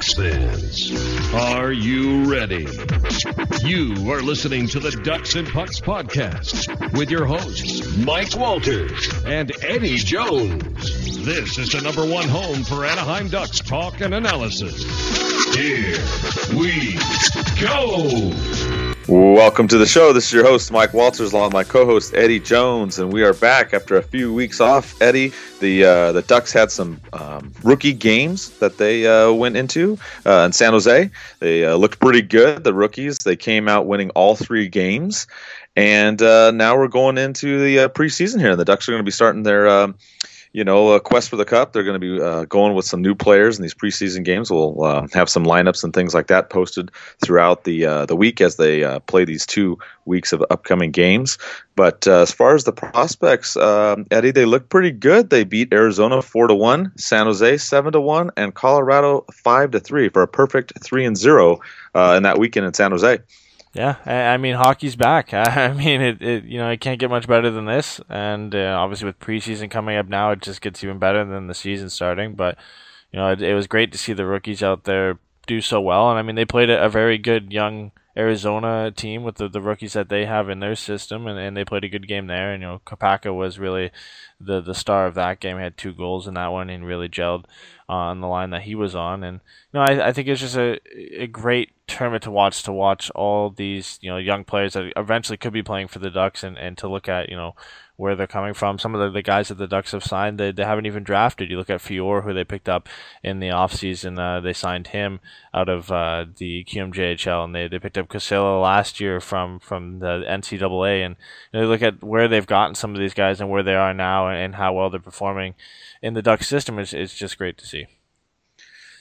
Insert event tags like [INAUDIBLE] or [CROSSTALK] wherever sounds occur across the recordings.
Ducks fans, are you ready? You are listening to the Ducks and Pucks podcast with your hosts, Mike Walters and Eddie Jones. This is the number one home for Anaheim Ducks talk and analysis. Here we go. Welcome to the show. This is your host, Mike Walters, along with my co-host Eddie Jones, and we are back after a few weeks off. Eddie, the uh, the Ducks had some um, rookie games that they uh, went into uh, in San Jose. They uh, looked pretty good. The rookies they came out winning all three games, and uh, now we're going into the uh, preseason here. And the Ducks are going to be starting their um, you know, a quest for the cup. They're going to be uh, going with some new players in these preseason games. We'll uh, have some lineups and things like that posted throughout the uh, the week as they uh, play these two weeks of upcoming games. But uh, as far as the prospects, um, Eddie, they look pretty good. They beat Arizona four to one, San Jose seven to one, and Colorado five to three for a perfect three and zero uh, in that weekend in San Jose. Yeah, I mean hockey's back. [LAUGHS] I mean it, it you know it can't get much better than this, and uh, obviously with preseason coming up now, it just gets even better than the season starting. But you know it, it was great to see the rookies out there do so well, and I mean they played a, a very good young Arizona team with the, the rookies that they have in their system, and, and they played a good game there. And you know Kapaka was really the the star of that game. Had two goals in that one and really gelled on the line that he was on. And you know I, I think it's just a a great tournament to watch to watch all these you know young players that eventually could be playing for the Ducks and, and to look at you know where they're coming from. Some of the, the guys that the Ducks have signed, they, they haven't even drafted. You look at Fiore, who they picked up in the offseason. Uh, they signed him out of uh, the QMJHL, and they, they picked up Kossila last year from, from the NCAA. And you know, look at where they've gotten some of these guys and where they are now and, and how well they're performing in the Ducks system. It's, it's just great to see.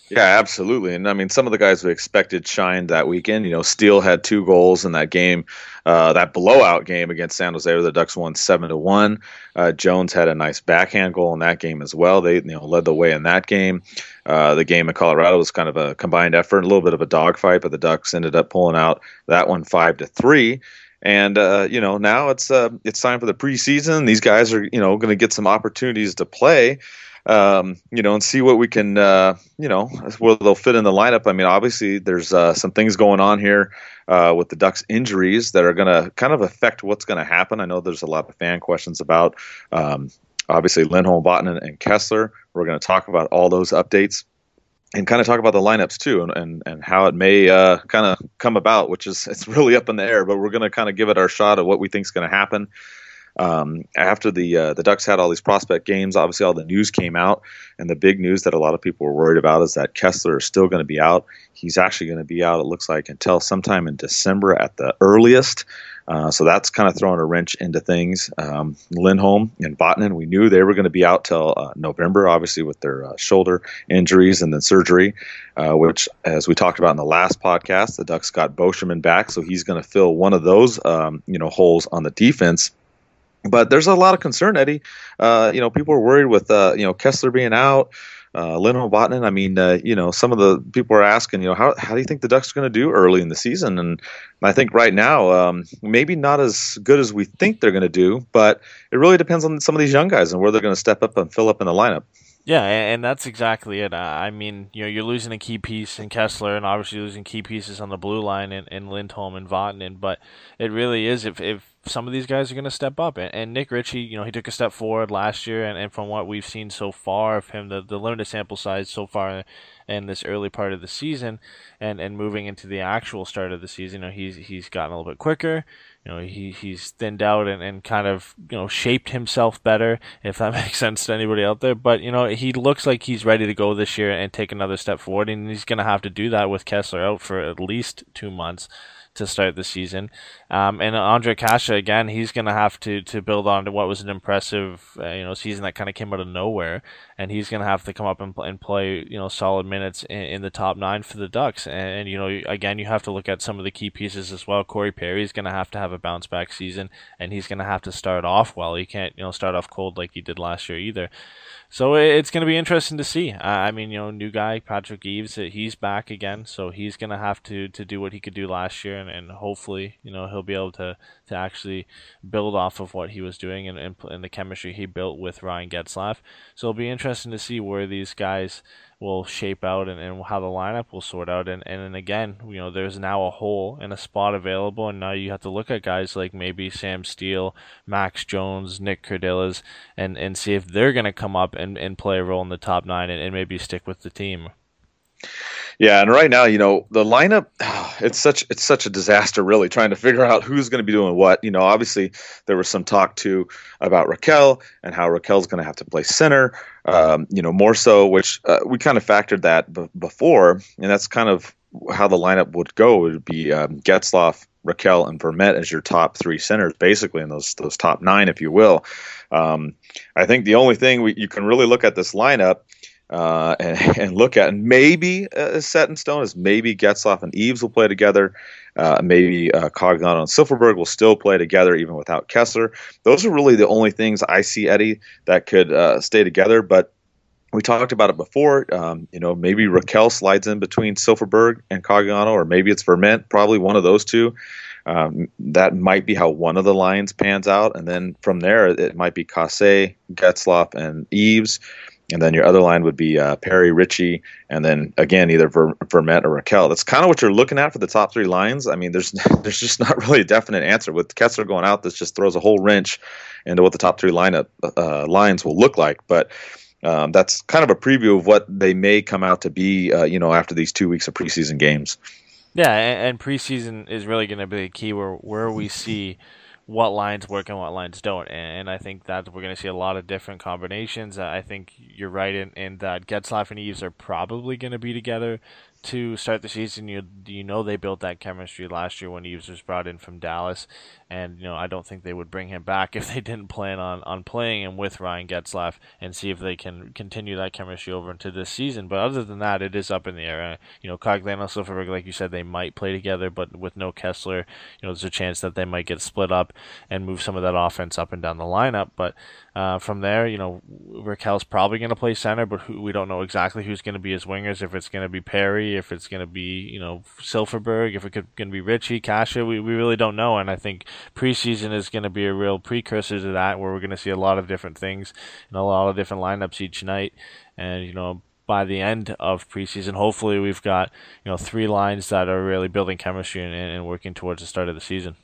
Yeah, absolutely. And I mean, some of the guys we expected shined that weekend. You know, Steel had two goals in that game, uh, that blowout game against San Jose, where the Ducks won seven to one. Uh, Jones had a nice backhand goal in that game as well. They you know led the way in that game. Uh, the game in Colorado was kind of a combined effort, a little bit of a dogfight, but the Ducks ended up pulling out that one five to three. And uh, you know now it's uh, it's time for the preseason. These guys are you know going to get some opportunities to play um, you know, and see what we can, uh, you know, where they'll fit in the lineup. I mean, obviously, there's uh, some things going on here uh, with the Ducks injuries that are going to kind of affect what's going to happen. I know there's a lot of fan questions about, um, obviously, Lindholm, Vatanen, and Kesler. We're going to talk about all those updates and kind of talk about the lineups too and, and, and how it may uh, kind of come about, which is [LAUGHS] it's really up in the air, but we're going to kind of give it our shot at what we think is going to happen um, after the uh, the Ducks had all these prospect games, obviously all the news came out, and the big news that a lot of people were worried about is that Kesler is still going to be out. He's actually going to be out. It looks like until sometime in December at the earliest. Uh, so that's kind of throwing a wrench into things. Um, Lindholm and Vatanen, we knew they were going to be out till uh, November, obviously with their uh, shoulder injuries and then surgery, uh, which, as we talked about in the last podcast, the Ducks got Beauchemin back, so he's going to fill one of those, um, you know, holes on the defense. But there's a lot of concern, Eddie. Uh, you know, people are worried with you know Kesler being out, uh, Lindholm Vatanen. I mean, uh, you know, some of the people are asking, you know, how how do you think the Ducks are going to do early in the season? And I think right now, um, maybe not as good as we think they're going to do, but it really depends on some of these young guys and where they're going to step up and fill up in the lineup. Yeah, and that's exactly it. I mean, you know, you're losing a key piece in Kesler, and obviously losing key pieces on the blue line in, in Lindholm and Vatanen. But it really is if if some of these guys are going to step up. And, and, Nick Ritchie, you know, he took a step forward last year, and, and from what we've seen so far of him, the, the limited sample size so far in this early part of the season, and, and moving into the actual start of the season, you know, he's he's gotten a little bit quicker. You know, he he's thinned out and, and kind of you know shaped himself better, if that [LAUGHS] makes sense to anybody out there. But you know, he looks like he's ready to go this year and take another step forward, and he's going to have to do that with Kesler out for at least two months to start the season. Um, and Ondrej Kase again, he's going to have to to build on to what was an impressive uh, you know season that kind of came out of nowhere, and he's going to have to come up and, and play you know solid minutes in, in the top nine for the Ducks. And, and, you know again, you have to look at some of the key pieces as well. Corey Perry is going to have to have a bounce back season, and he's going to have to start off well. He can't you know start off cold like he did last year either. So it's going to be interesting to see. I mean, you know, new guy Patrick Eaves, uh, he's back again, so he's going to have to to do what he could do last year and, and hopefully you know he'll be able to to actually build off of what he was doing and, and, and the chemistry he built with Ryan Getzlaf. So it'll be interesting to see where these guys will shape out and, and how the lineup will sort out. And, and then again, you know, there's now a hole and a spot available, and now you have to look at guys like maybe Sam Steel, Max Jones, Nick Kerdiles, and, and see if they're going to come up and, and play a role in the top nine and, and maybe stick with the team. Yeah, and right now, you know, the lineup [SIGHS] it's such it's such a disaster really trying to figure out who's going to be doing what. You know, obviously there was some talk too about Rakell and how Rakell's going to have to play center. Um, you know, more so, which uh, we kind of factored that b- before, and that's kind of how the lineup would go. It would be um, Getzlaf, Rakell, and Vermette as your top three centers, basically in those those top nine, if you will. Um, I think the only thing we, you can really look at this lineup uh, and, [LAUGHS] and, look at. And maybe uh, set in stone is maybe Getzlaf and Eaves will play together. Uh, maybe uh, and Silfverberg will still play together even without Kesler. Those are really the only things I see, Eddie, that could uh, stay together. But we talked about it before. Um, you know, maybe Rakell slides in between Silfverberg and Cogliano, or maybe it's Vermette, probably one of those two. Um, that might be how one of the lines pans out. And then from there, it might be Kase, Getzlaf, and Eaves and then your other line would be uh, Perry, Ritchie, and then again either Ver- Vermette or Rakell. That's kind of what you're looking at for the top three lines. I mean, there's [LAUGHS] there's just not really a definite answer with Kesler going out. This just throws a whole wrench into what the top three lineup uh, lines will look like. But um, that's kind of a preview of what they may come out to be. Uh, you know, after these two weeks of preseason games. Yeah, and, and preseason is really going to be the key where where we see what lines work and what lines don't. And, I think that we're going to see a lot of different combinations. I think you're right in, in that Getzlaf and Eaves are probably going to be together to start the season. You you know they built that chemistry last year when Eaves was brought in from Dallas, and you know I don't think they would bring him back [LAUGHS] if they didn't plan on, on playing him with Ryan Getzlaf and see if they can continue that chemistry over into this season. But other than that, it is up in the air. Uh, you know, Cogliano, Silfverberg, like you said, they might play together, but with no Kesler, you know, there's a chance that they might get split up and move some of that offense up and down the lineup. But uh, from there, you know, Rakell's probably going to play center, but who, we don't know exactly who's going to be his wingers. If it's going to be Perry, if it's going to be you know Silfverberg, if it could going to be Ritchie, Kase, we, we really don't know. And I think preseason is going to be a real precursor to that, where we're going to see a lot of different things and a lot of different lineups each night. And you know, by the end of preseason, hopefully we've got you know three lines that are really building chemistry and, and working towards the start of the season.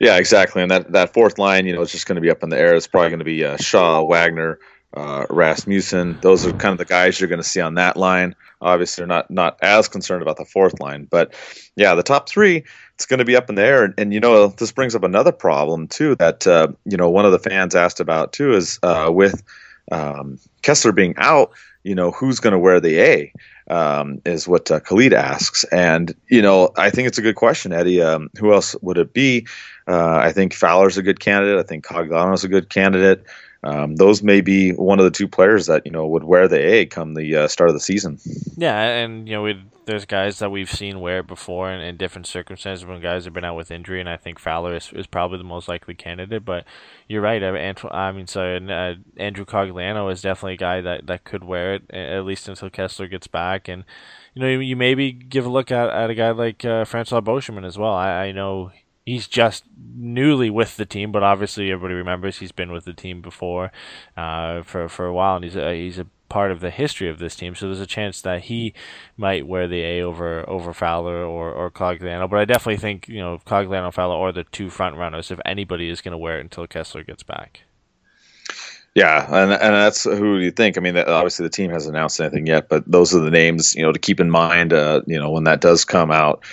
Yeah, exactly. And that, that fourth line, you know, it's just going to be up in the air. It's probably going to be uh, Shaw, Wagner, uh, Rasmussen. Those are kind of the guys you're going to see on that line. Obviously, they're not not as concerned about the fourth line, but yeah, the top three, it's going to be up in the air. And, and you know, this brings up another problem too that uh, you know one of the fans asked about too is uh, with um, Kesler being out. You know, who's going to wear the A? Um, is what uh, Khalid asks. And, you know, I think it's a good question, Eddie. Um, who else would it be? Uh, I think Fowler's a good candidate. I think Cogliano's a good candidate. Um, those may be one of the two players that you know would wear the A come the uh, start of the season. Yeah, and you know there's guys that we've seen wear it before in, in, different circumstances when guys have been out with injury, and I think Fowler is, is probably the most likely candidate. But you're right, I mean, so uh, Andrew Cogliano is definitely a guy that, that could wear it at least until Kesler gets back, and you know you, you maybe give a look at, at a guy like uh, Francois Beauchemin as well. I, I know he's just newly with the team, but obviously everybody remembers he's been with the team before uh, for for a while, and he's a, he's a part of the history of this team. So there's a chance that he might wear the A over over Fowler or or Cogliano. But I definitely think you know Cogliano, Fowler, or the two front runners, if anybody is going to wear it until Kesler gets back. Yeah, and and that's who you think. I mean, obviously the team hasn't announced anything yet, but those are the names you know to keep in mind. Uh, you know when that does come out.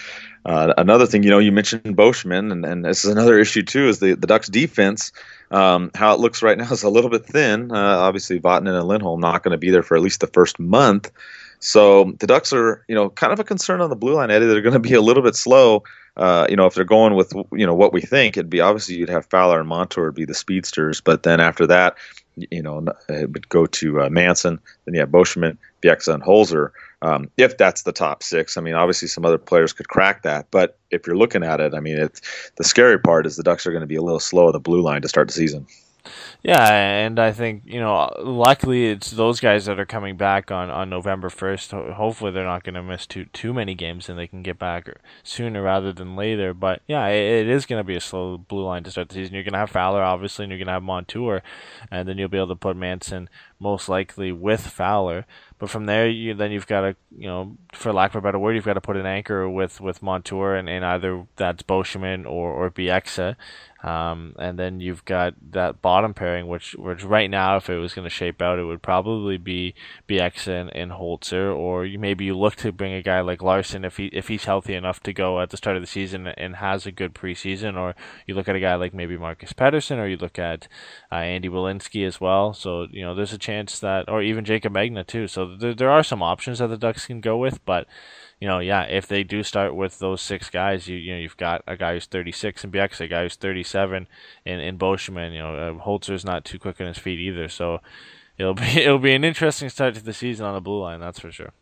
Uh, another thing, you know, you mentioned Beauchemin, and, and this is another [LAUGHS] issue too, is the, the Ducks defense. Um, how it looks right now is a little bit thin. Uh, obviously, Vatanen and Lindholm not going to be there for at least the first month. So the Ducks are, you know, kind of a concern on the blue line, Eddie. They're going to be a little bit slow. Uh, you know, if they're going with, you know, what we think, it'd be obviously you'd have Fowler and Montour be the speedsters, but then after that, you know, it would go to uh, Manson. Then you have Beauchemin, Bieksa, and Holzer. Um, if that's the top six, I mean, obviously some other players could crack that. But if you're looking at it, I mean, it's the scary part is the Ducks are going to be a little slow at the blue line to start the season. Yeah, and I think you know, luckily it's those guys that are coming back on, on November first. Hopefully, they're not going to miss too too many games, and they can get back sooner rather than later. But yeah, it, it is going to be a slow blue line to start the season. You're going to have Fowler, obviously, and you're going to have Montour, and then you'll be able to put Manson most likely with Fowler. But from there, you then you've got to, you know, for lack of a better word, you've got to put an anchor with with Montour, and, and either that's Beauchemin or or Bieksa. Um, and then you've got that bottom pairing, which which right now, if it was going to shape out, it would probably be Bieksa and, and Holzer, or you, maybe you look to bring a guy like Larsson if he if he's healthy enough to go at the start of the season and has a good preseason, or you look at a guy like maybe Marcus Pettersson, or you look at uh, Andy Welinski as well. So you know, there's a chance that, or even Jaycob Megna too. So there there are some options that the Ducks can go with, but you know, yeah, if they do start with those six guys, you you know you've got a guy who's 36 in Bieksa, a guy who's 37 in in Beauchemin. You know, uh, Holzer's not too quick on his feet either, so it'll be [LAUGHS] it'll be an interesting start to the season on the blue line, that's for sure.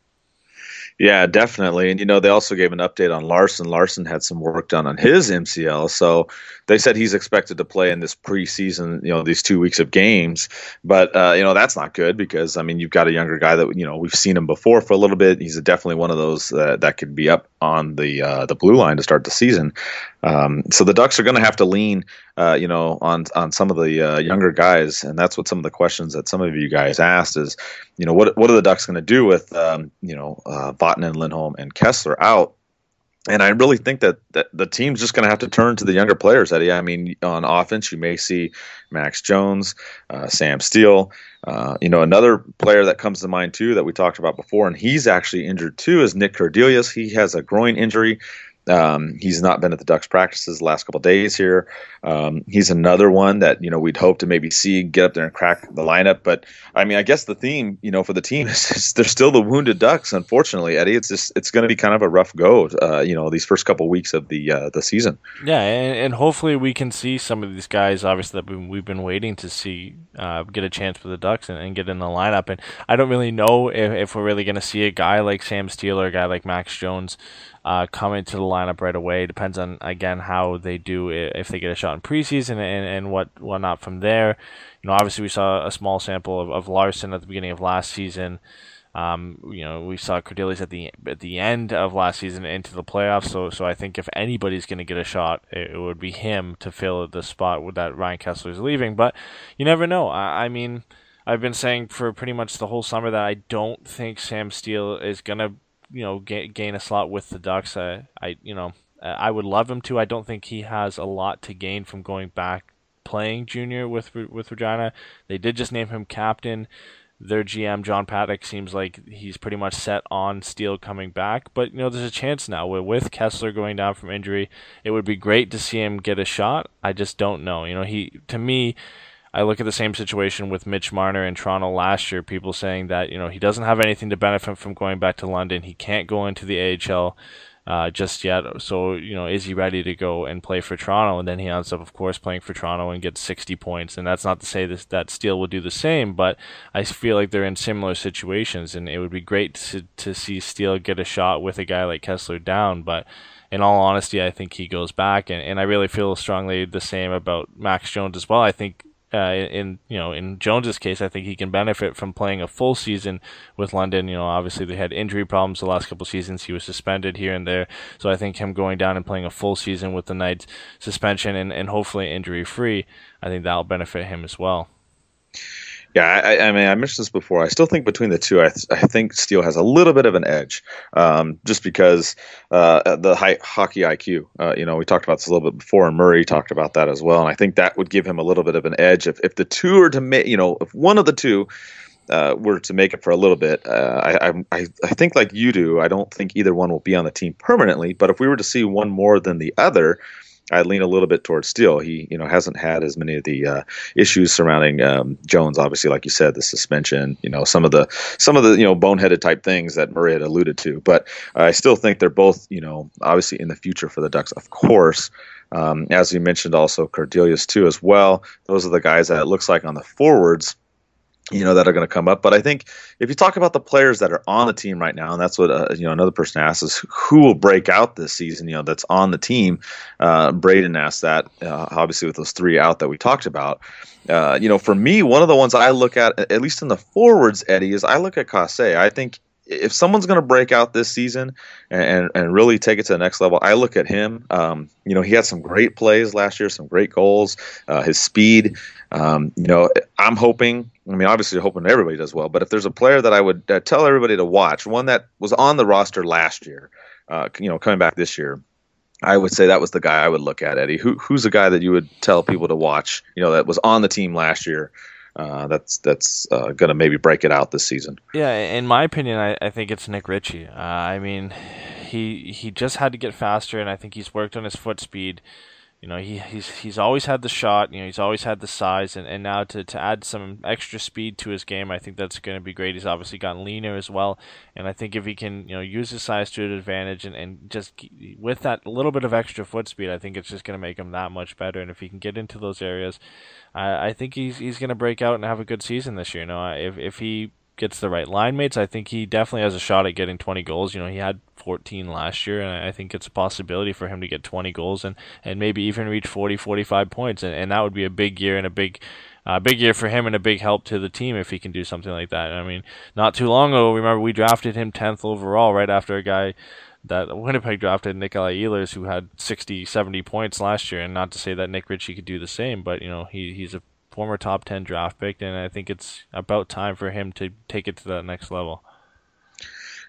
Yeah, definitely. And you know, they also gave an update on Larsson. Larsson had some work done on his MCL, so they said he's expected to play in this preseason. You know, these two weeks of games, but uh, you know that's not good because I mean you've got a younger guy that you know we've seen him before for a little bit. He's definitely one of those uh, that could be up on the uh, the blue line to start the season. Um, so the Ducks are going to have to lean, uh, you know, on on some of the uh, younger guys, and that's what some of the questions that some of you guys asked is, you know, what what are the Ducks going to do with, um, you know, uh, Vatanen, Lindholm, and Kesler out? And I really think that, that the team's just going to have to turn to the younger players, Eddie. I mean, on offense, you may see Max Jones, uh, Sam Steel. Uh, you know, another player that comes to mind too that we talked about before, and he's actually injured too, is Nick Kerdiles. He has a groin injury. Um, he's not been at the Ducks practices the last couple days here. Um, he's another one that you know we'd hope to maybe see get up there and crack the lineup. But I mean, I guess the theme you know for the team [LAUGHS] is they're still the wounded Ducks. Unfortunately, Eddie, it's just it's going to be kind of a rough go. Uh, you know, these first couple weeks of the uh, the season. Yeah, and, and, hopefully we can see some of these guys. Obviously, that we've been waiting to see uh, get a chance for the Ducks and, and, get in the lineup. And I don't really know if, if we're really going to see a guy like Sam Steel or a guy like Max Jones uh, come into the lineup right away. Depends on again how they do if they get a shot in preseason and, and what whatnot from there. You know, obviously we saw a small sample of, of Larsson at the beginning of last season. Um, you know, we saw Kerdiles at the at the end of last season into the playoffs. So, so I think if anybody's going to get a shot, it, it, would be him to fill the spot with that Ryan Kesler is leaving. But you never know. I, I mean, I've been saying for pretty much the whole summer that I don't think Sam Steel is going to you know gain, gain a slot with the Ducks. I, I you know I would love him to. I don't think he has a lot to gain from going back playing junior with with Regina. They did just name him captain. Their GM John Paddock seems like he's pretty much set on Steel coming back, but you know there's a chance now with Kesler going down from injury. It would be great to see him get a shot. I just don't know. You know he to me I look at the same situation with Mitch Marner in Toronto last year. People saying that you know he doesn't have anything to benefit from going back to London. He can't go into the AHL uh, just yet. So you know, is he ready to go and play for Toronto? And then he ends up, of course, playing for Toronto and gets 60 points. And that's not to say this, that Steel will do the same, but I feel like they're in similar situations, and it would be great to to see Steel get a shot with a guy like Kesler down, but in all honesty, I think he goes back, and, and I really feel strongly the same about Max Jones as well. I think uh, in you know in Jones's case, I think he can benefit from playing a full season with London. You know, obviously they had injury problems the last couple seasons. He was suspended here and there, so I think him going down and playing a full season with the Knights suspension and, and hopefully injury free, I think that'll benefit him as well. Yeah, I, I, mean, I mentioned this before. I still think between the two, I, th- I think Steel has a little bit of an edge, um, just because uh, the high hockey IQ. Uh, you know, we talked about this a little bit before, and Murray talked about that as well. And I think that would give him a little bit of an edge if, if the two are to make, you know, if one of the two uh, were to make it for a little bit, uh, I, I, I think like you do, I don't think either one will be on the team permanently. But if we were to see one more than the other, I lean a little bit towards Steel. He, you know, hasn't had as many of the uh, issues surrounding um, Jones. Obviously, like you said, the suspension. You know, some of the some of the you know boneheaded type things that Murray had alluded to. But I still think they're both, you know, obviously in the future for the Ducks, of course. Um, as you mentioned, also Kerdiles too, as well. Those are the guys that it looks like on the forwards you know that are going to come up. But I think if you talk about the players that are on the team right now, and that's what uh, you know another person asked is who will break out this season. You know that's on the team. Uh, Braden asked that uh, obviously with those three out that we talked about. Uh, you know, for me, one of the ones I look at, at least in the forwards, Eddie, is I look at Kase. I think if someone's going to break out this season and, and really take it to the next level, I look at him. Um, you know, he had some great plays last year, some great goals, uh, his speed. Um, you know, I'm hoping. I mean, obviously, hoping everybody does well. But if there's a player that I would uh, tell everybody to watch, one that was on the roster last year, uh, you know, coming back this year, I would say that was the guy I would look at, Eddie. Who, who's the guy that you would tell people to watch? You know, that was on the team last year uh, that's that's uh, going to maybe break it out this season. Yeah, in my opinion, I, I think it's Nick Ritchie. Uh, I mean, he he just had to get faster, and I think he's worked on his foot speed. You know, he, he's he's always had the shot. You know, he's always had the size, and, and now to, to add some extra speed to his game, I think that's going to be great. He's obviously gotten leaner as well, and I think if he can, you know, use his size to his advantage, and, and just with that little bit of extra foot speed, I think it's just going to make him that much better. And if he can get into those areas, I, I think he's he's going to break out and have a good season this year. You know, if if he gets the right line mates, I think he definitely has a shot at getting 20 goals. You know, he had 14 last year, and I think it's a possibility for him to get 20 goals and, and maybe even reach 40, 45 points. And, and that would be a big year and a big uh, big year for him and a big help to the team if he can do something like that. I mean, not too long ago, remember we drafted him 10th overall right after a guy that Winnipeg drafted Nikolai Ehlers, who had 60, 70 points last year. And not to say that Nick Ritchie could do the same, but you know he he's a former top 10 draft pick, and I think it's about time for him to take it to that next level.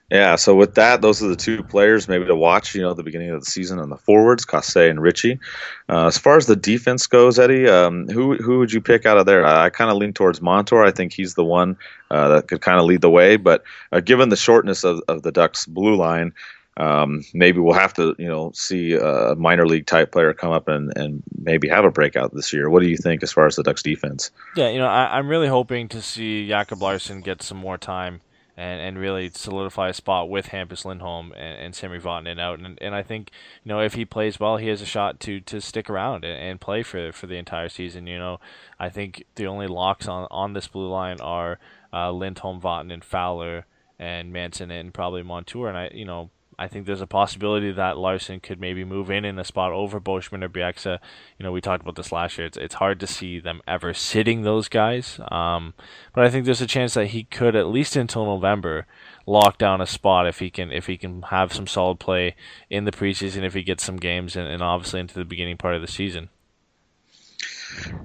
Yeah, so with that, those are the two players maybe to watch, you know, the beginning of the season on the forwards, Kase and Ritchie. Uh, as far as the defense goes, Eddie, um, who who would you pick out of there? I, I kind of lean towards Montour. I think he's the one uh, that could kind of lead the way. But uh, given the shortness of, of the Ducks' blue line, um, maybe we'll have to, you know, see a minor league type player come up and, and maybe have a breakout this year. What do you think as far as the Ducks defense? Yeah, you know, I, am really hoping to see Jakob Larsson get some more time and, and really solidify a spot with Hampus Lindholm and, and Sami Vatanen out. And, and I think, you know, if he plays well, he has a shot to, to stick around and, and play for for the entire season. You know, I think the only locks on, on this blue line are uh, Lindholm, Vatanen, Fowler, and Manson and probably Montour. And I, you know, I think there's a possibility that Larsson could maybe move in in a spot over Beauchemin or Bieksa. You know, we talked about this last year. It's, it's hard to see them ever sitting those guys. Um, but I think there's a chance that he could, at least until November, lock down a spot if he can if he can have some solid play in the preseason, if he gets some games, and, and obviously into the beginning part of the season.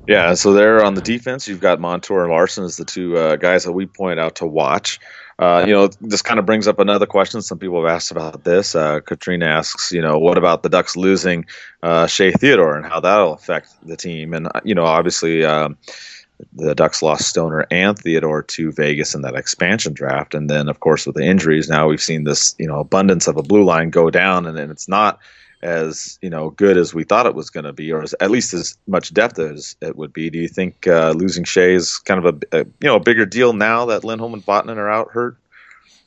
Yeah, so there on the defense, you've got Montour and Larsson as the two uh, guys that we point out to watch. Uh, you know, this kind of brings up another question. Some people have asked about this. Uh, Katrina asks, you know, what about the Ducks losing uh, Shea Theodore and how that'll affect the team? And uh, you know, obviously, um, the Ducks lost Stoner and Theodore to Vegas in that expansion draft, and then of course with the injuries, now we've seen this, you know, abundance of a blue line go down, and, and it's not as you know good as we thought it was going to be, or as, at least as much depth as it would be. Do you think uh, losing Shea is kind of a, a, you know a bigger deal now that Lindholm and Vatanen are out hurt?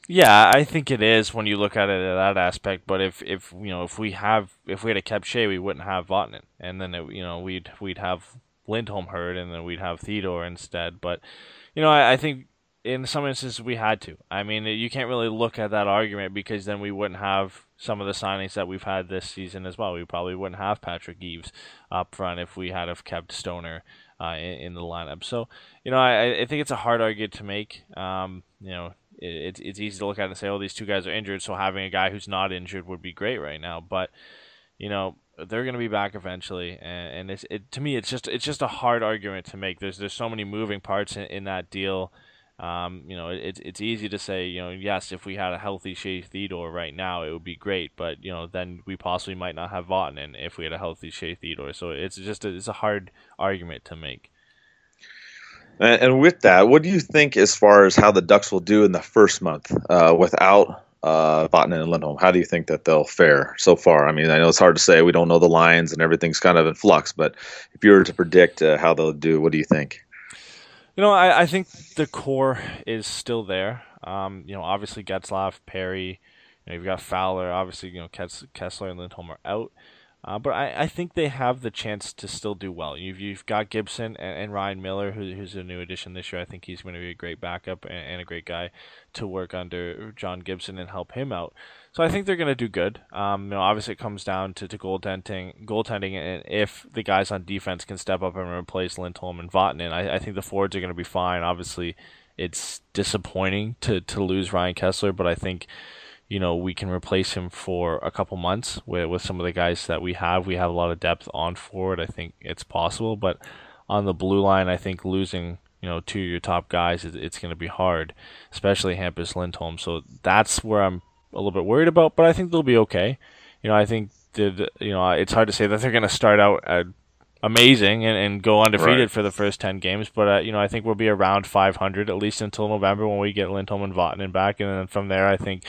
Yeah, I think it is when you look at it at that aspect. But if, if you know if we have if we had kept Shea, we wouldn't have Vatanen, and then it, you know we'd we'd have Lindholm hurt, and then we'd have Theodore instead. But you know I, I think in some instances we had to. I mean, you can't really look at that argument because then we wouldn't have some of the signings that we've had this season as well. We probably wouldn't have Patrick Eaves up front if we had have kept Stoner uh, in, in, the lineup. So, you know, I, I think it's a hard argument to make. Um, you know, it, it's it's easy to look at and say, oh, these two guys are injured, so having a guy who's not injured would be great right now. But, you know, they're going to be back eventually, and, and it's, it, to me, it's just it's just a hard argument to make. There's there's so many moving parts in, in that deal. Um, you know, it's it's easy to say, you know, yes, if we had a healthy Shea Theodore right now, it would be great, but you know, then we possibly might not have Vatanen if we had a healthy Shea Theodore. So it's just a, it's a hard argument to make. And, and, with that, what do you think as far as how the Ducks will do in the first month uh, without uh, and Lindholm? How do you think that they'll fare so far? I mean, I know it's hard to say. We don't know the lines and everything's kind of in flux, but if you were to predict uh, how they'll do, what do you think? You know, I, I think the core is still there. Um, you know, obviously Getzlaf, Perry, you know, you've got Fowler. Obviously, you know, Kesler and Lindholm are out. Uh, but I, I think they have the chance to still do well. You've, you've got Gibson and, and Ryan Miller, who, who's a new addition this year. I think he's going to be a great backup and, and, a great guy to work under John Gibson and help him out. So I think they're going to do good. Um, you know, obviously it comes down to, to goaltending, goaltending, and if the guys on defense can step up and replace Lindholm and Vatanen, I, I think the forwards are going to be fine. Obviously, it's disappointing to, to lose Ryan Kesler, but I think you know, we can replace him for a couple months with, with some of the guys that we have. We have a lot of depth on forward. I think it's possible, but on the blue line, I think losing you know two of your top guys, it's going to be hard, especially Hampus Lindholm. So that's where I'm a little bit worried about, but I think they'll be okay. You know, I think that you know it's hard to say that they're going to start out at amazing and, and go undefeated right. for the first 10 games. But, uh, you know, I think we'll be around 500 at least until November when we get Lindholm and Vatanen back. And then from there, I think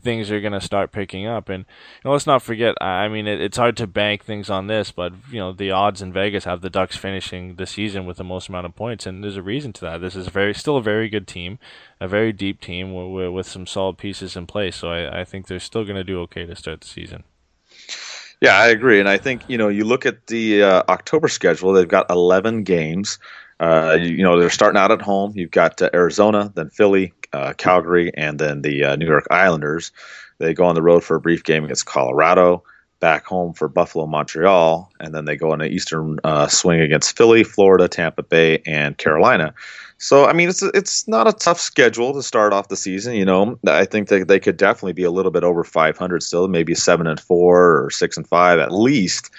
things are going to start picking up. And you know, let's not forget, I mean, it, it's hard to bank things on this, but you know, the odds in Vegas have the Ducks finishing the season with the most amount of points, and there's a reason to that. This is very still a very good team, a very deep team with, with some solid pieces in place. So I, I think they're still going to do okay to start the season. Yeah, I agree, and I think you know you look at the uh, October schedule; they've got 11 games. Uh, you, you, know they're starting out at home. You've got uh, Arizona, then Philly, uh, Calgary, and then the uh, New York Islanders. They go on the road for a brief game against Colorado, back home for Buffalo, Montreal, and then they go on an Eastern uh, swing against Philly, Florida, Tampa Bay, and Carolina. So I mean, it's it's not a tough schedule to start off the season. You know, I think that they could definitely be a little bit over 500 still, maybe seven and four or six and five at least.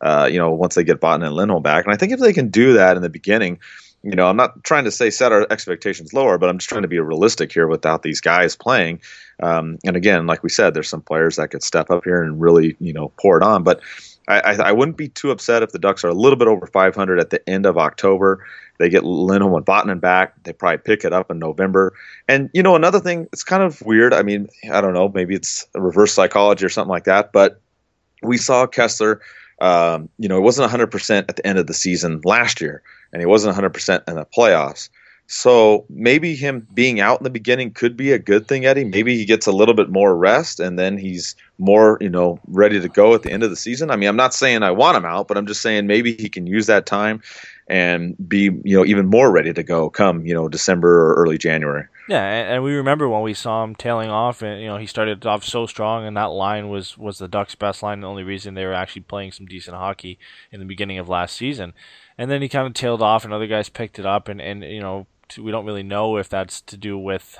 Uh, you know, once they get Vatanen and Lindholm back, and I think if they can do that in the beginning, you know, I'm not trying to say set our expectations lower, but I'm just trying to be realistic here without these guys playing. Um, and again, like we said, there's some players that could step up here and really, you know, pour it on. But I, I, wouldn't be too upset if the Ducks are a little bit over 500 at the end of October. They get Lindholm and Vatanen back. They probably pick it up in November. And you know, another thing, it's kind of weird. I mean, I don't know, maybe it's reverse psychology or something like that. But we saw Kesler. Um, you know, it wasn't 100% at the end of the season last year and he wasn't 100% in the playoffs. So maybe him being out in the beginning could be a good thing, Eddie. Maybe he gets a little bit more rest and then he's more, you know, ready to go at the end of the season. I mean, I'm not saying I want him out, but I'm just saying maybe he can use that time and be, you know, even more ready to go come, you know, December or early January. Yeah, and, we remember when we saw him tailing off, and you know he started off so strong, and that line was was the Ducks' best line. The only reason they were actually playing some decent hockey in the beginning of last season and then he kind of tailed off, and other guys picked it up, and and you know we don't really know if that's to do with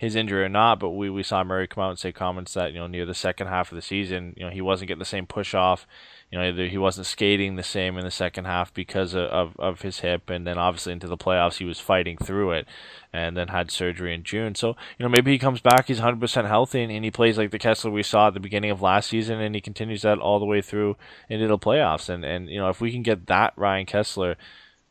his injury or not, but we, we saw Murray come out and say comments that you know near the second half of the season, you know he wasn't getting the same push off you know, he wasn't skating the same in the second half because of, of, of, his hip, and then obviously into the playoffs he was fighting through it, and then had surgery in June. So you know maybe he comes back, he's 100% healthy, and, and he plays like the Kesler we saw at the beginning of last season, and he continues that all the way through into the playoffs. And and you know if we can get that Ryan Kesler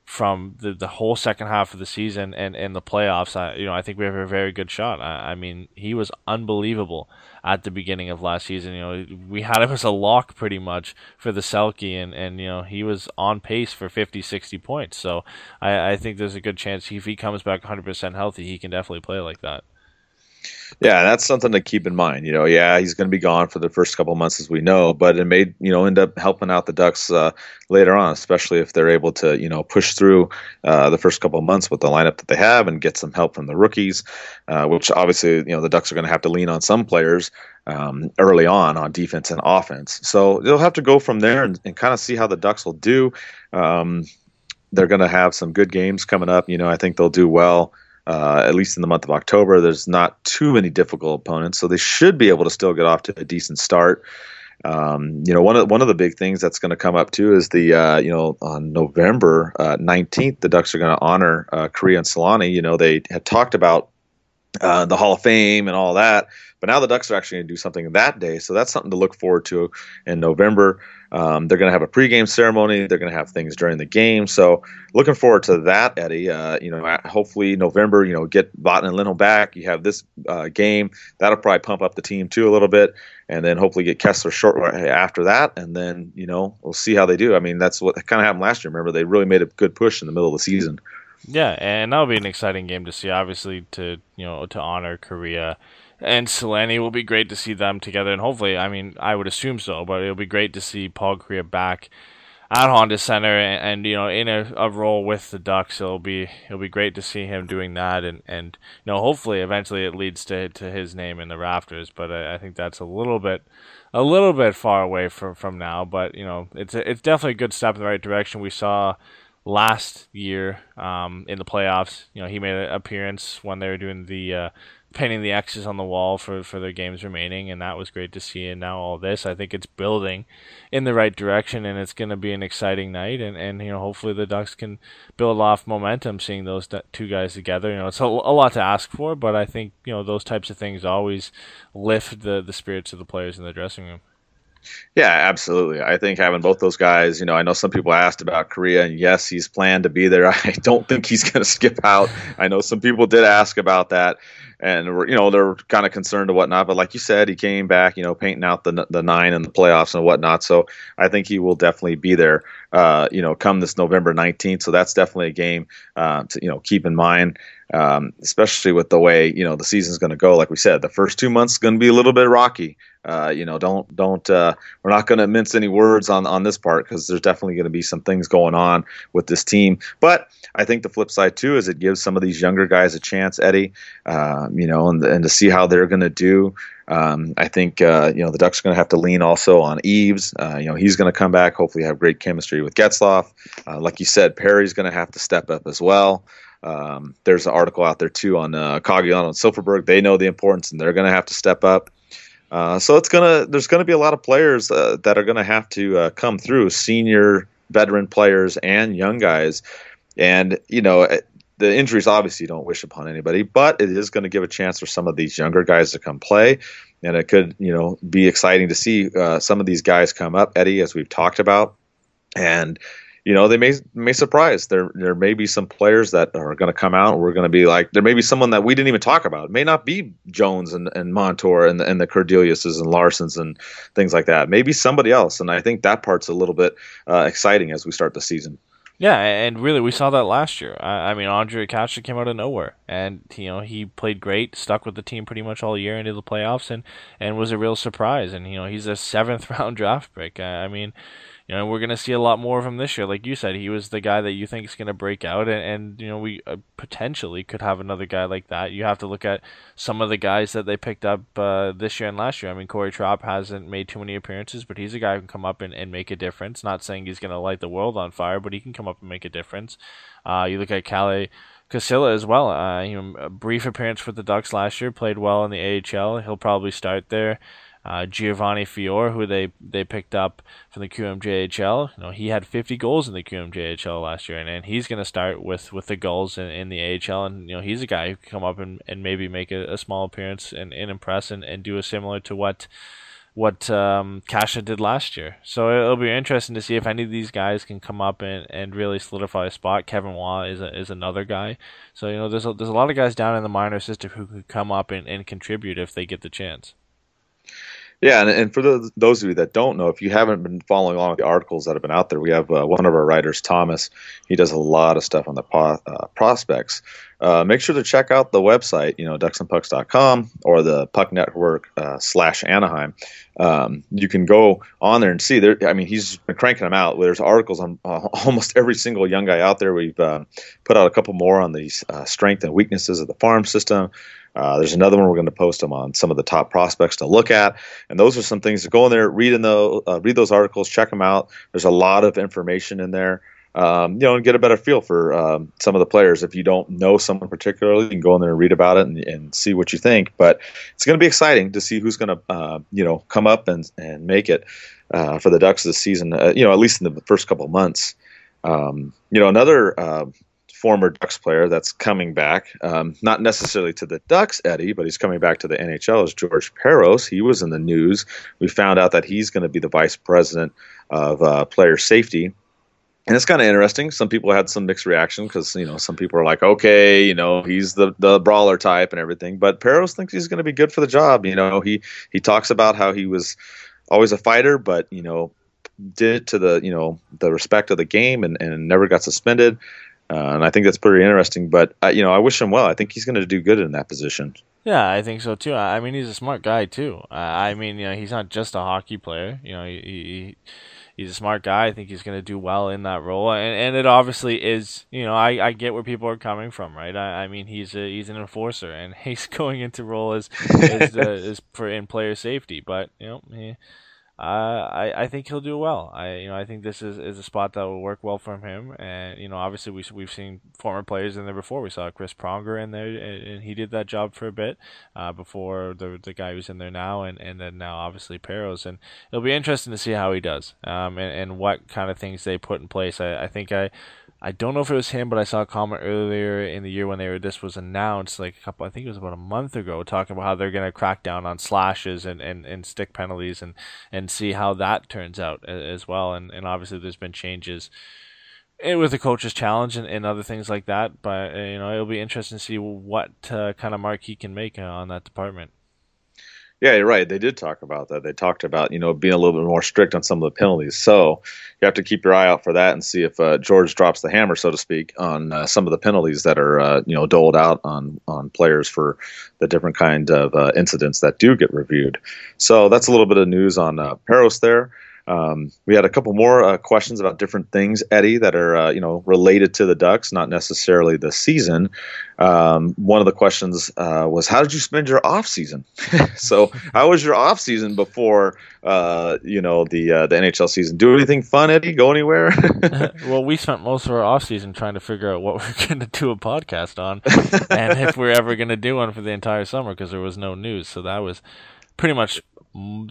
from the, the whole second half of the season and, and the playoffs, I, you know, I think we have a very good shot. I, I, mean, he was unbelievable at the beginning of last season. You know, we had [LAUGHS] him as a lock pretty much for the Selke, and, and you know, he was on pace for 50, 60 points. So I, I think there's a good chance if he comes back 100% healthy, he can definitely play like that. Yeah, that's something to keep in mind. You know, yeah, he's going to be gone for the first couple months, as we know, but it may, you know, end up helping out the Ducks uh, later on, especially if they're able to, you know, push through uh, the first couple months with the lineup that they have and get some help from the rookies, uh, which obviously, you know, the Ducks are going to have to lean on some players um, early on on defense and offense. So they'll have to go from there and, and kind of see how the Ducks will do. Um, they're going to have some good games coming up. You know, I think they'll do well uh, at least in the month of October. There's not too many difficult opponents, so they should be able to still get off to a decent start. Um, you know, one of one of the big things that's going to come up too is the uh, you know on November uh, nineteenth, the Ducks are going to honor uh, Kariya and Selanne. You know, they had talked about uh, the Hall of Fame and all that. But now the Ducks are actually going to do something that day, so that's something to look forward to in November. Um, they're going to have a pregame ceremony. They're going to have things during the game. So looking forward to that, Eddie. Uh, you know, hopefully November. You know, get Vatanen and Lindholm back. You have this uh, game that'll probably pump up the team too a little bit, and then hopefully get Kesler short after that, and then you know we'll see how they do. I mean, that's what kind of happened last year. Remember, they really made a good push in the middle of the season. Yeah, and that'll be an exciting game to see. Obviously, to you know to honor Kariya and Selanne will be great to see them together. And hopefully, I mean, I would assume so, but it'll be great to see Paul Kariya back at Honda Center and, and you know in a, a, role with the Ducks. It'll be it'll be great to see him doing that, and and you know hopefully eventually it leads to to his name in the rafters. But I, I think that's a little bit a little bit far away from from now. But you know it's a, it's definitely a good step in the right direction. We saw last year um, in the playoffs. You know he made an appearance when they were doing the uh, painting the X's on the wall for, for the games remaining, and that was great to see. And now all this, I think it's building in the right direction, and it's going to be an exciting night. And, and you know, hopefully the Ducks can build off momentum seeing those two guys together. You know, it's a, a lot to ask for, but I think you know those types of things always lift the the spirits of the players in the dressing room. Yeah, absolutely. I think having both those guys, you know, I know some people asked about Kariya, and yes, he's planned to be there. [LAUGHS] I don't think he's going to skip out. I know some people did ask about that and you know they're kind of concerned and whatnot. But like you said, he came back, you know, painting out the the nine and the playoffs and whatnot. So I think he will definitely be there, uh, you know, come this November nineteenth. So that's definitely a game uh, to you know keep in mind um, especially with the way you know the season's going to go. Like we said, the first two months going to be a little bit rocky. Uh, you know, don't don't uh, we're not going to mince any words on on this part because there's definitely going to be some things going on with this team. But I think the flip side too is it gives some of these younger guys a chance, Eddie. Uh, you know, and and to see how they're going to do. Um, I think uh, you know the Ducks are going to have to lean also on Eaves. Uh, you know he's going to come back, hopefully have great chemistry with Getzlaf. Uh, like you said, Perry's going to have to step up as well. Um, there's an article out there too on uh, Cogliano and Silfverberg. They know the importance, and they're going to have to step up. Uh, so it's gonna there's gonna be a lot of players uh, that are gonna have to uh, come through, senior, veteran players, and young guys. And you know the injuries obviously don't wish upon anybody, but it is going to give a chance for some of these younger guys to come play, and it could you know be exciting to see uh, some of these guys come up, Eddie, as we've talked about, and you know, they may may surprise. There there may be some players that are going to come out. And we're going to be like, there may be someone that we didn't even talk about. It may not be Jones and, and Montour and and the Cordeliuses and Larsons and things like that. Maybe somebody else. And I think that part's a little bit uh, exciting as we start the season. Yeah, and really, we saw that last year. I, I mean, Ondrej Kase came out of nowhere, and you know he played great, stuck with the team pretty much all year into the playoffs, and and was a real surprise. And you know he's a seventh [LAUGHS] round draft pick. I, I mean, you know, we're going to see a lot more of him this year. Like you said, he was the guy that you think is going to break out, and, and you know, we uh, potentially could have another guy like that. You have to look at some of the guys that they picked up uh, this year and last year. I mean, Corey Tropp hasn't made too many appearances, but he's a guy who can come up and, and make a difference. Not saying he's going to light the world on fire, but he can come up and make a difference. Uh, you look at Kalle Kossila as well. Uh, you know, a brief appearance for the Ducks last year, played well in the AHL. He'll probably start there. Uh, Giovanni Fiore, who they, they picked up from the QMJHL, you know, he had 50 goals in the QMJHL last year, and, and he's going to start with, with the goals in, in the AHL, and you know he's a guy who can come up and, and maybe make a, a small appearance and, and impress and, and do a similar to what what um, Kase did last year. So it'll be interesting to see if any of these guys can come up and, and really solidify a spot. Kevin Waugh is is another guy. So you know there's a, there's a lot of guys down in the minor system who could come up and, and contribute if they get the chance. Yeah, and, and for those, those of you that don't know, if you haven't been following along with the articles that have been out there, we have uh, one of our writers, Thomas. He does a lot of stuff on the po- uh, prospects. Uh, make sure to check out the website, you know, ducksandpucks.com or the Puck Network uh, slash Anaheim. Um, you can go on there and see. There, I mean, he's been cranking them out. There's articles on uh, [LAUGHS] almost every single young guy out there. We've uh, put out a couple more on the strength and weaknesses of the farm system. Uh, there's another one we're going to post them on some of the top prospects to look at, and those are some things to go in there, read in the uh, read those articles, check them out. There's a lot of information in there, um, you know, and get a better feel for um, some of the players. If you don't know someone particularly, you can go in there and read about it and, and see what you think. But it's going to be exciting to see who's going to, uh, you know, come up and and make it uh, for the Ducks this season. Uh, you know, at least in the first couple months. Um, you know, another uh, former Ducks player that's coming back, um, not necessarily to the Ducks, Eddie, but he's coming back to the NHL is George Parros. He was in the news. We found out that he's going to be the vice president of uh, player safety. And it's kind of interesting. Some people had some mixed reaction because you know some people are like, okay, you know, he's the the brawler type and everything. But Parros thinks he's going to be good for the job. You know, he he talks about how he was always a fighter, but you know, did it to the you know the respect of the game and, and never got suspended. Uh, and I think that's pretty interesting. But uh, you know, I wish him well. I think he's going to do good in that position. Yeah, I think so too. I mean, he's a smart guy too. I mean, you know, he's not just a hockey player. You know, he, he he's a smart guy. I think he's going to do well in that role, and and it obviously is. You know, I, I get where people are coming from, right? I, I mean, he's a, he's an enforcer, and [LAUGHS] he's going into role as as, uh, [LAUGHS] as for in player safety, but you know. He, I, I think he'll do well. I you know I think this is, is a spot that will work well for him. And you know obviously we we've seen former players in there before. We saw Chris Pronger in there, and, he did that job for a bit uh, before the the guy who's in there now, and, and then now obviously Parros. And it'll be interesting to see how he does, um, and, and what kind of things they put in place. I, I think I I don't know if it was him, but I saw a comment earlier in the year when they were this was announced, like a couple, I think it was about a month ago, talking about how they're going to crack down on slashes and, and, and stick penalties and, and see how that turns out as well. And and obviously there's been changes with the coaches challenge and, and other things like that. But uh, you know it'll be interesting to see what uh, kind of mark he can make uh, on that department. Yeah, you're right. They did talk about that. They talked about you know being a little bit more strict on some of the penalties. So you have to keep your eye out for that and see if uh, George drops the hammer, so to speak, on uh, some of the penalties that are uh, you know doled out on on players for the different kind of uh, incidents that do get reviewed. So that's a little bit of news on uh, Parros there. Um, we had a couple more uh, questions about different things, Eddie, that are uh, you know related to the Ducks, not necessarily the season. Um, one of the questions uh, was, "How did you spend your off season?" [LAUGHS] so, how was your off season before uh, you know the uh, the NHL season? Do anything fun, Eddie? Go anywhere? [LAUGHS] [LAUGHS] well, we spent most of our off season trying to figure out what we're going to do a podcast on, and if we're ever going to do one for the entire summer because there was no news. So that was pretty much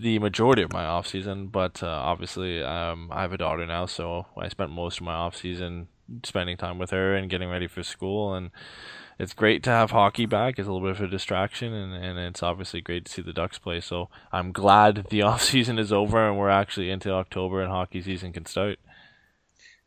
the majority of my off season, but uh, obviously um, I have a daughter now, so I spent most of my off season spending time with her and getting ready for school. And it's great to have hockey back. It's a little bit of a distraction, and, and it's obviously great to see the Ducks play. So I'm glad [LAUGHS] the off season is over and we're actually into October and hockey season can start.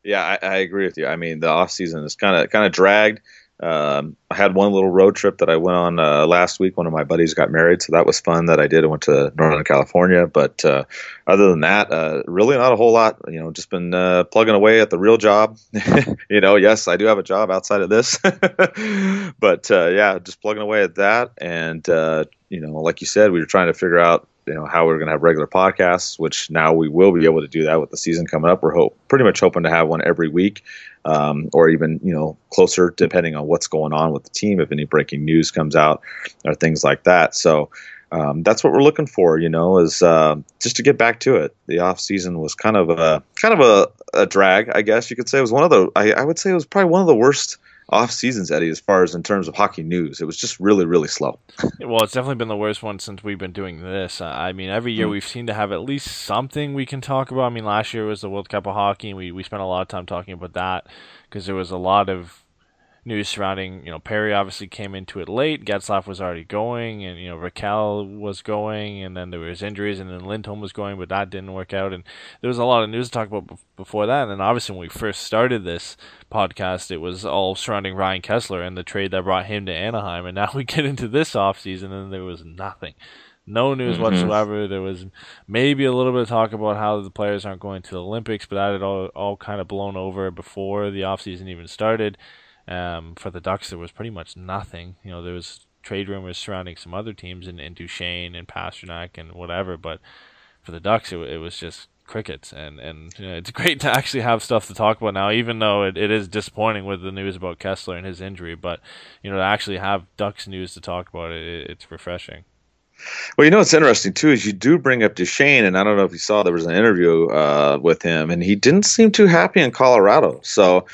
Yeah, I, I agree with you. I mean, the off season is kind of kind of dragged. Um, I had one little road trip that I went on uh, last week. One of my buddies got married, so that was fun that I did. I went to Northern California, but uh, other than that, uh, really not a whole lot. You know, just been uh, plugging away at the real job. [LAUGHS] you know, yes, I do have a job outside of this, [LAUGHS] but uh, yeah, just plugging away at that. And uh, you know, like you said, we were trying to figure out you know how we're going to have regular podcasts, which now we will be able to do that with the season coming up. We're hope pretty much hoping to have one every week um, or even you know closer, depending on what's going on with the team. If any breaking news comes out or things like that, so. Um, that's what we're looking for, you know, is uh, just to get back to it. The off season was kind of a kind of a, a drag, I guess you could say. It was one of the I, I would say it was probably one of the worst off seasons, Eddie, as far as in terms of hockey news. It was just really, really slow. [LAUGHS] well, it's definitely been the worst one since we've been doing this. Uh, I mean, every year mm. we've seemed to have at least something we can talk about. I mean, last year was the World Cup of Hockey, and we, we spent a lot of time talking about that because there was a lot of news surrounding, you know, Perry obviously came into it late. Getzlaf was already going, and you know, Rakell was going, and then there was injuries, and then Lindholm was going, but that didn't work out. And there was a lot of news to talk about before that. And then obviously, when we first started this podcast, it was all surrounding Ryan Kesler and the trade that brought him to Anaheim. And now [LAUGHS] we get into this offseason, and there was nothing. No news mm-hmm. whatsoever. There was maybe a little bit of talk about how the players aren't going to the Olympics, but that had all, all kind of blown over before the offseason even started. Um, for the Ducks, there was pretty much nothing. You know, there was trade rumors surrounding some other teams and, and Duchene and Pastrnak and whatever, but for the Ducks, it, it was just crickets. And and you know, it's [LAUGHS] great to actually have stuff to talk about now, even though it, it is disappointing with the news about Kesler and his injury. But you know, to actually have Ducks news to talk about, it, it's refreshing. Well, you know what's interesting too is you do bring up Duchene, and I don't know if you saw there was an interview uh, with him, and he didn't seem too happy in Colorado. So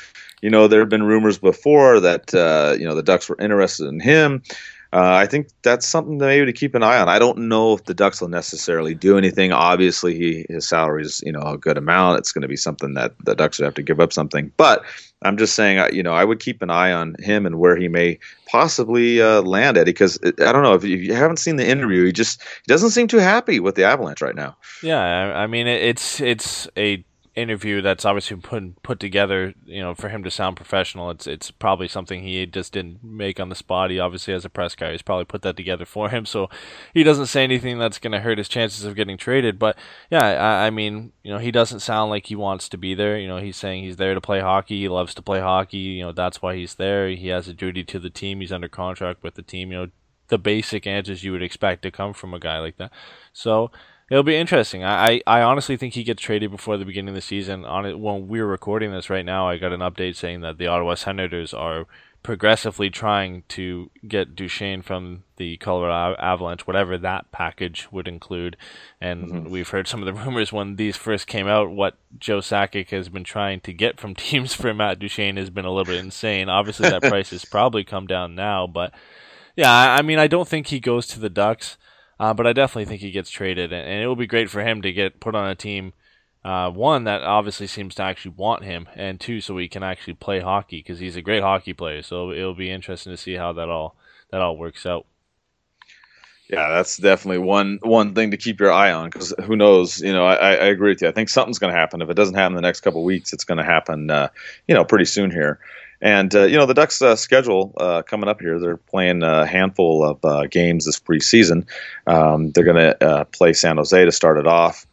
you know, there have been rumors before that uh, you know the Ducks were interested in him. Uh, I think that's something maybe to keep an eye on. I don't know if the Ducks will necessarily do anything. Obviously, he, his salary is you know a good amount. It's going to be something that the Ducks would have to give up something. But I'm just saying, you know, I would keep an eye on him and where he may possibly uh, land at. Because I don't know if you haven't seen the interview, he just he doesn't seem too happy with the Avalanche right now. Yeah, I mean, it's it's a interview that's obviously put put together, you know, for him to sound professional. It's it's probably something he just didn't make on the spot. He obviously has a press guy he's probably put that together for him, so he doesn't say anything that's going to hurt his chances of getting traded. But yeah, I, I, mean, you know, he doesn't sound like he wants to be there. You know, he's saying he's there to play hockey. He loves to play hockey. You know, that's why he's there. He has a duty to the team. He's under contract with the team. You know, the basic answers you would expect to come from a guy like that. So it'll be interesting. I, I, I honestly think he gets traded before the beginning of the season. On it when we're recording this right now, I got an update saying that the Ottawa Senators are progressively trying to get Duchene from the Colorado Avalanche, whatever that package would include. And mm-hmm. we've heard some of the [LAUGHS] rumors when these first came out. What Joe Sakic has been trying to get from [LAUGHS] teams for Matt Duchene has been a little bit insane. Obviously, that [LAUGHS] price has probably come down now, but yeah, I mean, I don't think he goes to the Ducks, uh, but I definitely think he gets traded, and it will be great for him to get put on a team uh, one that obviously seems to actually want him, and two, so he can actually play hockey because he's a great hockey player. So it'll be interesting to see how that all that all works out. Yeah, that's definitely one one thing to keep your eye on because who knows? You know, I, I agree with you. I think something's going to happen. If it doesn't happen in the next couple weeks, it's going to happen. Uh, you know, pretty soon here. And uh, you know the Ducks' uh, schedule uh, coming up here. They're playing a handful of uh, games this preseason. Um, they're going to uh, play San Jose to start it off.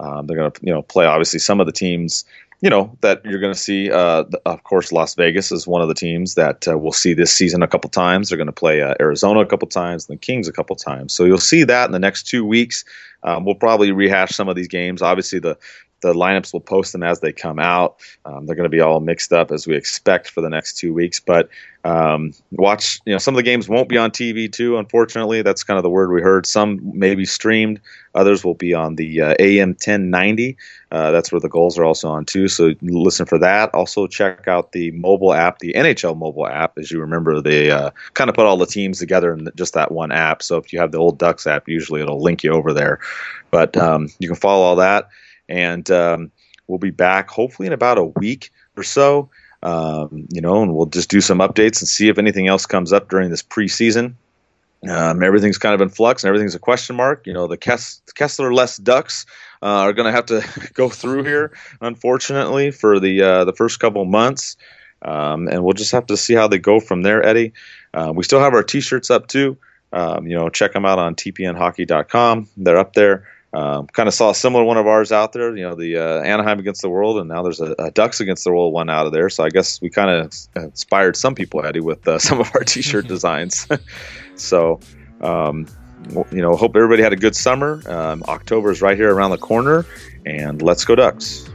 Um, they're going to you know play obviously some of the teams you know that you're going to see. Uh, of course, Las Vegas is one of the teams that we'll see this season a couple times. They're going to play Arizona a couple times, and the Kings a couple times. So you'll see that in the next two weeks. Um, we'll probably rehash some of these games. Obviously, the the lineups will post them as they come out. Um, they're going to be all mixed up as we expect for the next two weeks. But um, watch, you know, some of the games won't be on TV too. Unfortunately, that's kind of the word we heard. Some may be streamed. Others will be on the uh, AM 1090. Uh, that's where the goals are also on too. So listen for that. Also check out the mobile app, the NHL mobile app. As you remember, they uh, kind of put all the teams together in just that one app. So if you have the old Ducks app, usually it'll link you over there. But um, you can follow all that and um, we'll be back hopefully in about a week or so. Um, you know, and we'll just do some updates and see if anything else comes up during this preseason. Um, everything's kind of in flux and everything's a question mark. You know, the Kess- Kesler less Ducks uh, are going to have to [LAUGHS] go through here, unfortunately, for the uh, the first couple months, um, and we'll just have to see how they go from there. Eddie, uh, we still have our T-shirts up too. Um, you know, check them out on tpnhockey.com. They're up there. Um, kind of saw a similar one of ours out there, you know, the uh, Anaheim against the world, and now there's a, a, Ducks against the world one out of there. So I guess we kind of inspired some people, Eddie, with uh, [LAUGHS] some of our T-shirt [LAUGHS] designs. [LAUGHS] so, um, you know, hope everybody had a good summer. Um, October is right here around the corner, and let's go Ducks.